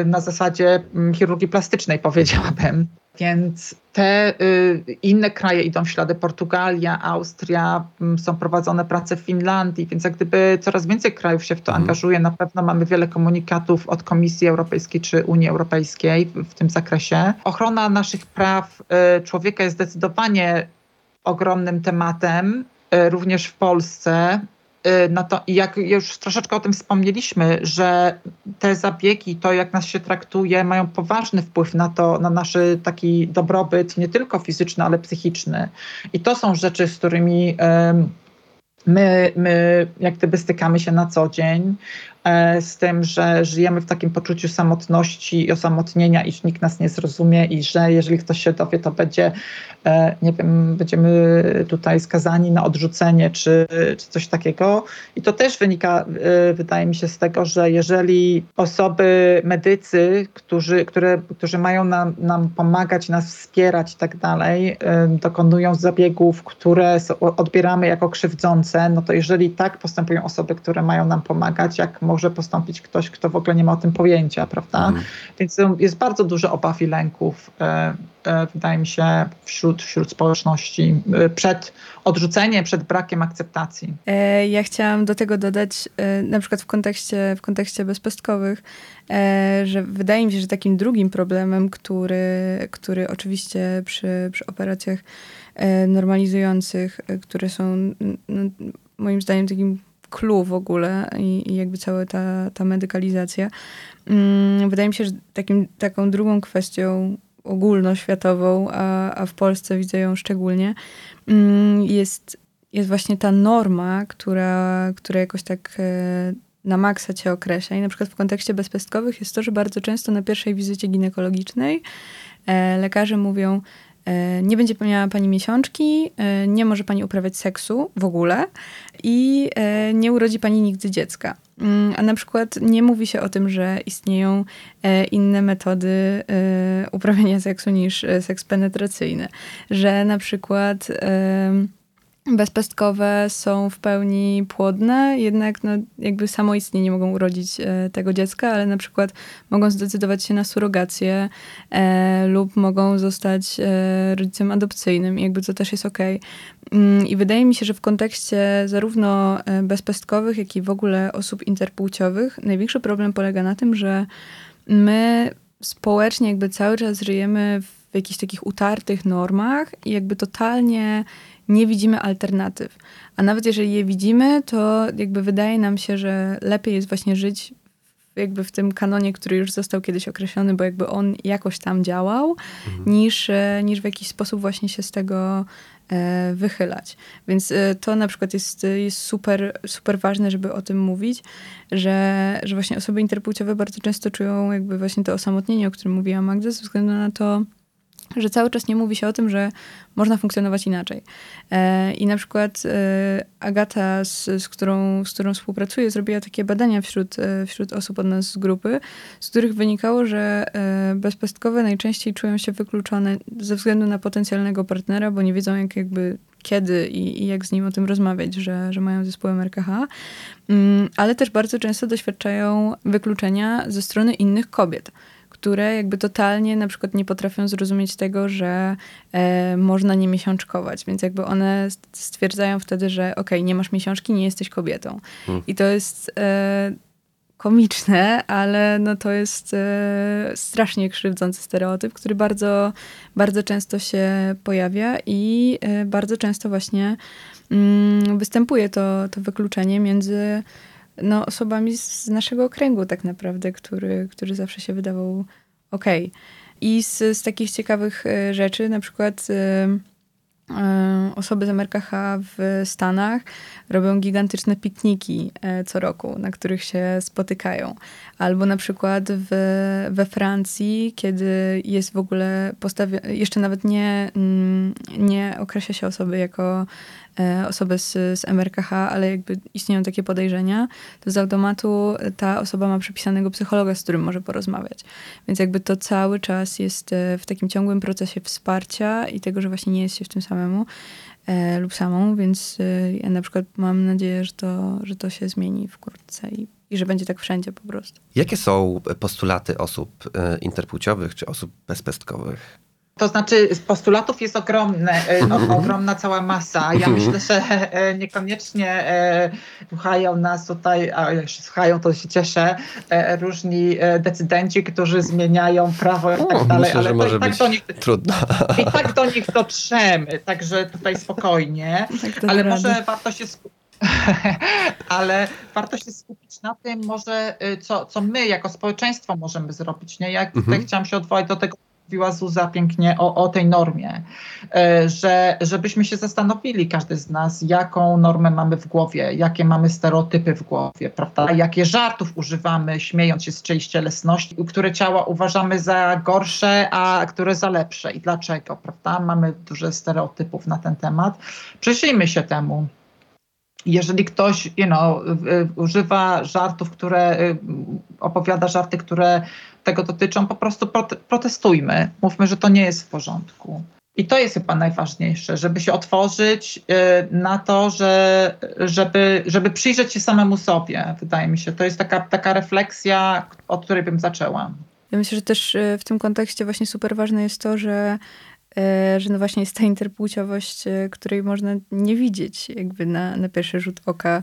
na zasadzie mm, chirurgii plastycznej powiedziałabym. Więc te y, inne kraje idą w ślady Portugalia, Austria, mm, są prowadzone prace w Finlandii, więc jak gdyby coraz więcej krajów się w to Mhm. angażuje. Na pewno mamy wiele komunikatów od Komisji Europejskiej czy Unii Europejskiej w, w tym zakresie. Ochrona naszych praw y, człowieka jest zdecydowanie ogromnym tematem, y, również w Polsce. Y, No to jak już troszeczkę o tym wspomnieliśmy, że te zabiegi, to jak nas się traktuje, mają poważny wpływ na to, na nasz taki dobrobyt, nie tylko fizyczny, ale psychiczny. I to są rzeczy, z którymi em, My, my jak gdyby stykamy się na co dzień z tym, że żyjemy w takim poczuciu samotności i osamotnienia, iż nikt nas nie zrozumie i że jeżeli ktoś się dowie, to będzie, e, nie wiem, będziemy tutaj skazani na odrzucenie czy, czy coś takiego. I to też wynika, e, wydaje mi się, z tego, że jeżeli osoby, medycy, którzy, które, którzy mają nam, nam pomagać, nas wspierać i tak dalej, dokonują zabiegów, które odbieramy jako krzywdzące, no to jeżeli tak postępują osoby, które mają nam pomagać, jak może postąpić ktoś, kto w ogóle nie ma o tym pojęcia, prawda? Mhm. Więc jest bardzo dużo obaw i lęków, e, e, wydaje mi się, wśród, wśród społeczności e, przed odrzuceniem, przed brakiem akceptacji. Ja chciałam do tego dodać, na przykład w kontekście, w kontekście bezpestkowych, że wydaje mi się, że takim drugim problemem, który, który oczywiście przy, przy operacjach normalizujących, które są no, moim zdaniem takim clue w ogóle i, i jakby cała ta, ta medykalizacja. Mm, wydaje mi się, że takim, taką drugą kwestią ogólnoświatową, a, a w Polsce widzę ją szczególnie, mm, jest, jest właśnie ta norma, która, która jakoś tak e, na maksa cię określa. I na przykład w kontekście bezpestkowych jest to, że bardzo często na pierwszej wizycie ginekologicznej e, lekarze mówią, nie będzie miała pani miesiączki, e, nie może pani uprawiać seksu w ogóle i e, nie urodzi pani nigdy dziecka. Mm, a na przykład nie mówi się o tym, że istnieją inne metody uprawiania seksu niż seks penetracyjny, że na przykład bezpestkowe są w pełni płodne, jednak no, jakby samoistnie nie mogą urodzić e, tego dziecka, ale na przykład mogą zdecydować się na surrogację e, lub mogą zostać e, rodzicem adopcyjnym. Jakby to też jest. Okay. Mm, I wydaje mi się, że w kontekście zarówno e, bezpestkowych, jak i w ogóle osób interpłciowych, największy problem polega na tym, że my społecznie jakby cały czas żyjemy w jakichś takich utartych normach i jakby totalnie nie widzimy alternatyw. A nawet jeżeli je widzimy, to jakby wydaje nam się, że lepiej jest właśnie żyć jakby w tym kanonie, który już został kiedyś określony, bo jakby on jakoś tam działał, mhm. niż, e, niż w jakiś sposób właśnie się z tego e, wychylać. Więc e, to na przykład jest, jest super, super ważne, żeby o tym mówić, że, że właśnie osoby interpłciowe bardzo często czują jakby właśnie to osamotnienie, o którym mówiła Magda, ze względu na to, że cały czas nie mówi się o tym, że można funkcjonować inaczej. E, I na przykład e, Agata, z, z, którą, z którą współpracuję, zrobiła takie badania wśród, e, wśród osób od nas z grupy, z których wynikało, że bezpestkowe najczęściej czują się wykluczone ze względu na potencjalnego partnera, bo nie wiedzą jak jakby kiedy i, i, jak z nim o tym rozmawiać, że, że mają zespołem RKH, mm, ale też bardzo często doświadczają wykluczenia ze strony innych kobiet które jakby totalnie na przykład nie potrafią zrozumieć tego, że e, można nie miesiączkować. Więc jakby one stwierdzają wtedy, że okej, okay, nie masz miesiączki, nie jesteś kobietą. Hmm. I to jest e, komiczne, ale no to jest e, strasznie krzywdzący stereotyp, który bardzo, bardzo często się pojawia i e, bardzo często właśnie mm, występuje to, to wykluczenie między no, osobami z naszego okręgu tak naprawdę, który, który zawsze się wydawał. Okay. I z, z takich ciekawych e, rzeczy, na przykład e, e, osoby z MRKH w Stanach robią gigantyczne pikniki co roku, na których się spotykają. Albo na przykład w, we Francji, kiedy jest w ogóle postawione, jeszcze nawet nie, mm, nie określa się osoby jako osobę z, z MRKH, ale jakby istnieją takie podejrzenia, to z automatu ta osoba ma przypisanego psychologa, z którym może porozmawiać. Więc jakby to cały czas jest e, w takim ciągłym procesie wsparcia i tego, że właśnie nie jest się w tym samemu e, lub samą, więc e, ja na przykład mam nadzieję, że to, że to się zmieni wkrótce i, i że będzie tak wszędzie po prostu. Jakie są postulaty osób e, interpłciowych czy osób bezpestkowych? To znaczy postulatów jest ogromne, e, mhm. ogromna cała masa. Ja mhm. myślę, że e, niekoniecznie e, słuchają nas tutaj, a jak się słuchają, to się cieszę, różni decydenci, którzy zmieniają prawo i tak dalej, myślę, ale że może i tak być do nich, trudno. I tak do nich dotrzemy, także tutaj spokojnie, tak ale może warto się skupić ale warto się skupić na tym może, co, co my jako społeczeństwo możemy zrobić. Nie? Ja mhm. tutaj chciałam się odwołać do tego mówiła Zuza pięknie o, o tej normie, e, że żebyśmy się zastanowili, każdy z nas, jaką normę mamy w głowie, jakie mamy stereotypy w głowie, prawda? Jakie żartów używamy, śmiejąc się z czyjejś cielesności, które ciała uważamy za gorsze, a które za lepsze i dlaczego, prawda? Mamy dużo stereotypów na ten temat. Przyjrzyjmy się temu jeżeli ktoś you know, używa żartów, które y, opowiada żarty, które tego dotyczą, po prostu protestujmy. Mówmy, że to nie jest w porządku. I to jest chyba najważniejsze, żeby się otworzyć y, na to, że, żeby, żeby przyjrzeć się samemu sobie, wydaje mi się. To jest taka, taka refleksja, od której bym zaczęła. Ja myślę, że też y, w tym kontekście właśnie super ważne jest to, że że no właśnie jest ta interpłciowość, e, której można nie widzieć jakby na, na pierwszy rzut oka.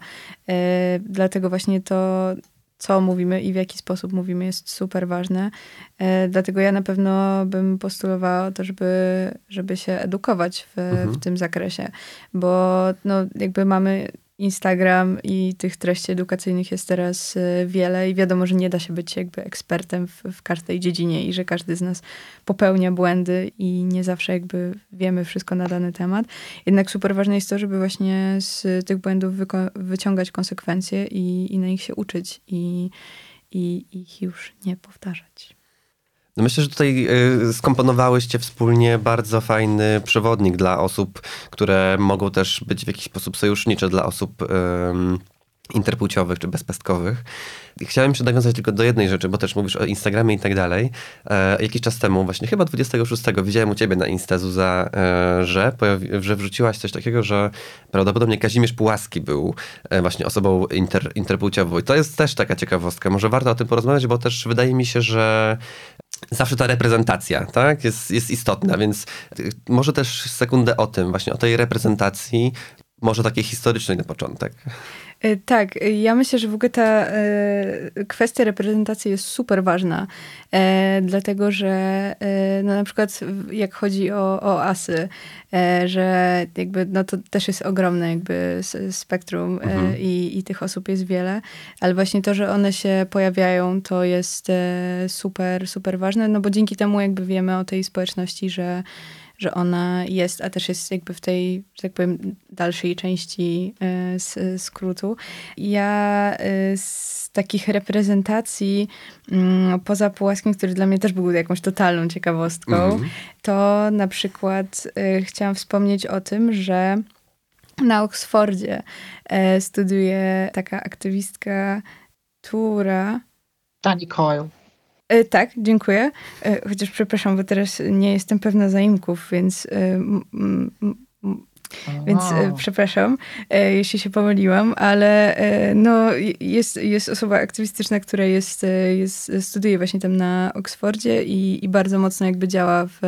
E, dlatego właśnie to, co mówimy i w jaki sposób mówimy jest super ważne. Dlatego ja na pewno bym postulowała to, żeby, żeby się edukować w, mhm. w tym zakresie, bo no jakby mamy Instagram i tych treści edukacyjnych jest teraz e, wiele i wiadomo, że nie da się być jakby ekspertem w, w, każdej dziedzinie i że każdy z nas popełnia błędy i nie zawsze jakby wiemy wszystko na dany temat. Jednak super ważne jest to, żeby właśnie z tych błędów wyciągać konsekwencje i, i na nich się uczyć i, i ich już nie powtarzać. No myślę, że tutaj y, skomponowałyście wspólnie bardzo fajny przewodnik dla osób, które mogą też być w jakiś sposób sojusznicze dla osób interpłciowych czy bezpestkowych. Chciałem się nawiązać tylko do jednej rzeczy, bo też mówisz o Instagramie i tak dalej. E, jakiś czas temu, właśnie chyba 26, widziałem u ciebie na Insta, Zuza, e, że, że wrzuciłaś coś takiego, że prawdopodobnie Kazimierz Pułaski był e, właśnie osobą inter, interpłciową. I to jest też taka ciekawostka. Może warto o tym porozmawiać, bo też wydaje mi się, że zawsze ta reprezentacja tak, jest, jest istotna, więc y, może też sekundę o tym, właśnie o tej reprezentacji, może takiej historycznej na początek. E, tak, ja myślę, że w ogóle ta e, kwestia reprezentacji jest super ważna, e, dlatego że no na przykład jak chodzi o, o asy, że jakby no to też jest ogromne jakby spektrum mhm. i, i tych osób jest wiele, ale właśnie to, że one się pojawiają, to jest super, super ważne, no bo dzięki temu jakby wiemy o tej społeczności, że że ona jest, a też jest jakby w tej, że tak powiem, dalszej części e, skrótu. Ja e, z takich reprezentacji mm, poza Pułaskiem, który dla mnie też był jakąś totalną ciekawostką, mhm. to na przykład e, chciałam wspomnieć o tym, że na Oksfordzie studiuje taka aktywistka, która... Dani Coyle. E, tak, dziękuję. E, chociaż przepraszam, bo teraz nie jestem pewna zaimków, więc. E, więc przepraszam, jeśli się pomyliłam, ale no, jest, jest osoba aktywistyczna, która jest, jest, studiuje właśnie tam na Oksfordzie i, i bardzo mocno jakby działa w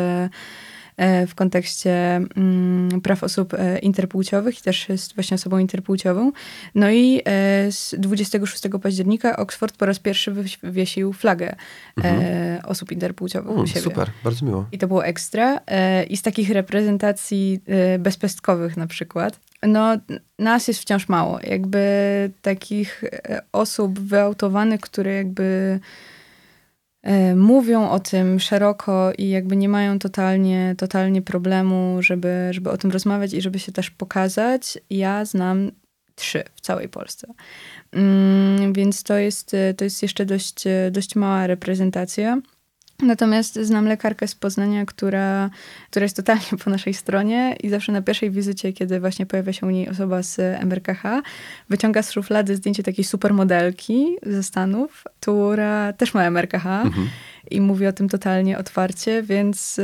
w kontekście mm, praw osób e, interpłciowych i też jest właśnie osobą interpłciową. No i e, z 26 października Oxford po raz pierwszy wywiesił flagę mhm. osób interpłciowych u siebie. Super, bardzo miło. I to było ekstra. I z takich reprezentacji bezpestkowych na przykład, no, nas jest wciąż mało. Jakby takich osób wyautowanych, które jakby E, mówią o tym szeroko i jakby nie mają totalnie, totalnie problemu, żeby, żeby o tym rozmawiać i żeby się też pokazać. Ja znam trzy w całej Polsce. Mm, więc to jest, to jest jeszcze dość, dość mała reprezentacja. Natomiast znam lekarkę z Poznania, która, która jest totalnie po naszej stronie i zawsze na pierwszej wizycie, kiedy właśnie pojawia się u niej osoba z MRKH, wyciąga z szuflady zdjęcie takiej supermodelki ze Stanów, która też ma MRKH mhm. i mówi o tym totalnie otwarcie, więc,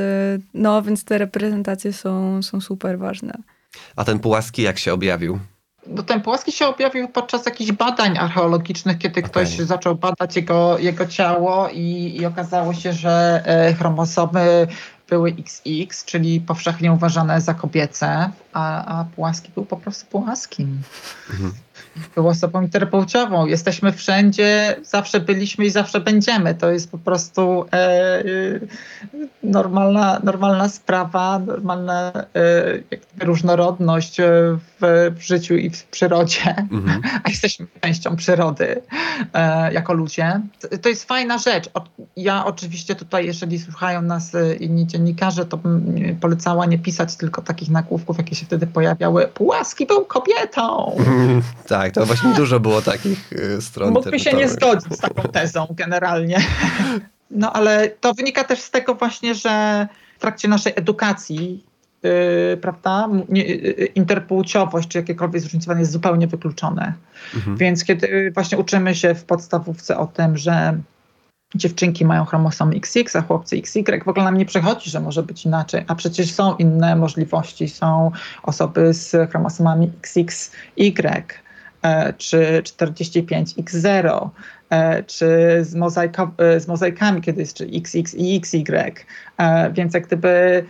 no, więc te reprezentacje są, są super ważne. A ten Pułaski jak się objawił? No ten płaski się objawił podczas jakichś badań archeologicznych, kiedy okay. ktoś zaczął badać jego, jego ciało i, i okazało się, że e, chromosomy były XX, czyli powszechnie uważane za kobiece, a, a płaski był po prostu płaskim. Mhm. Był osobą interpłciową. Jesteśmy wszędzie, zawsze byliśmy i zawsze będziemy. To jest po prostu e, e, normalna, normalna sprawa, normalna e, różnorodność w, w życiu i w przyrodzie, Mhm. a jesteśmy częścią przyrody e, jako ludzie. To- jest fajna rzecz. Ja oczywiście tutaj, jeżeli słuchają nas e, inni dziennikarze, to bym polecała nie pisać tylko takich nagłówków, jakie się wtedy pojawiały. Płaski był kobietą. Tak, to właśnie dużo było takich y, stron Mógłby się nie zgodzić z taką tezą generalnie. No ale to wynika też z tego właśnie, że w trakcie naszej edukacji, yy, prawda, nie, yy, interpłciowość czy jakiekolwiek zróżnicowanie jest zupełnie wykluczone. Mhm. Więc kiedy właśnie uczymy się w podstawówce o tym, że dziewczynki mają chromosom XX, a chłopcy XY, w ogóle nam nie przechodzi, że może być inaczej, a przecież są inne możliwości. Są osoby z chromosomami XXY, e, czy 45X0, e, czy z, mozaiko, e, z mozaikami, kiedy jest czy XX i XY. Więc jak gdyby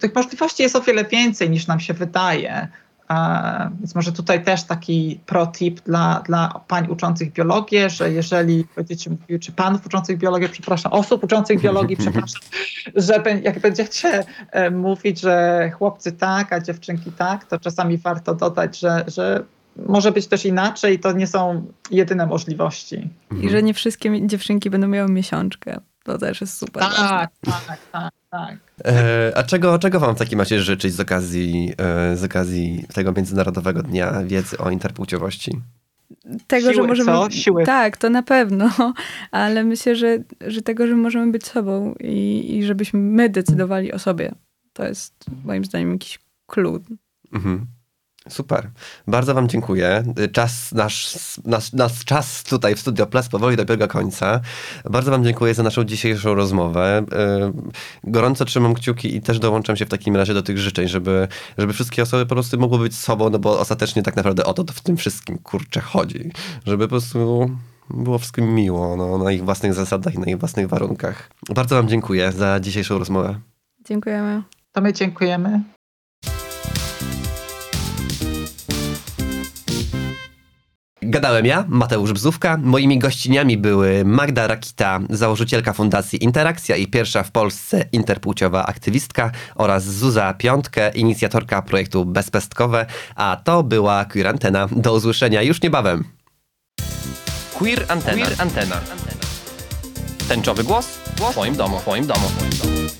tych możliwości jest o wiele więcej niż nam się wydaje. E, Więc może tutaj też taki pro-tip dla, dla pań uczących biologię, że jeżeli będziecie mówili, czy panów uczących biologię, przepraszam, osób uczących biologii, przepraszam, że jak będziecie e, mówić, że chłopcy tak, a dziewczynki tak, to czasami warto dodać, że, że może być też inaczej i to nie są jedyne możliwości. I że nie wszystkie dziewczynki będą miały miesiączkę. To też jest super. ważne. Tak, tak, tak, tak. E, a czego, czego wam w takim razie życzyć z okazji, e, z okazji tego Międzynarodowego Dnia Wiedzy o Interpłciowości? Tego, że Siły, możemy. co? Siły. Tak, to na pewno, ale myślę, że, że tego, że możemy być sobą i, i żebyśmy my decydowali o sobie. To jest moim zdaniem jakiś clue. Mhm. Super. Bardzo Wam dziękuję. Czas, nasz, nasz, nasz czas tutaj w Studio Plus powoli dobiega końca. Bardzo Wam dziękuję za naszą dzisiejszą rozmowę. E, Gorąco trzymam kciuki i też dołączam się w takim razie do tych życzeń, żeby, żeby wszystkie osoby po prostu mogły być sobą, no bo ostatecznie tak naprawdę o to w tym wszystkim kurczę chodzi. Żeby po prostu było wszystkim miło, no, na ich własnych zasadach i na ich własnych warunkach. Bardzo Wam dziękuję za dzisiejszą rozmowę. Dziękujemy. To my dziękujemy. Gadałem ja, Mateusz Bzówka. Moimi gościniami były Magda Rakita, założycielka Fundacji Interakcja i pierwsza w Polsce interpłciowa aktywistka oraz Zuza Piątkę, inicjatorka projektu Bezpestkowe, a to była Queer Antena. Do usłyszenia już niebawem. Queer Antena. Queer Antena. Tęczowy głos w twoim domu, w twoim domu. W twoim domu.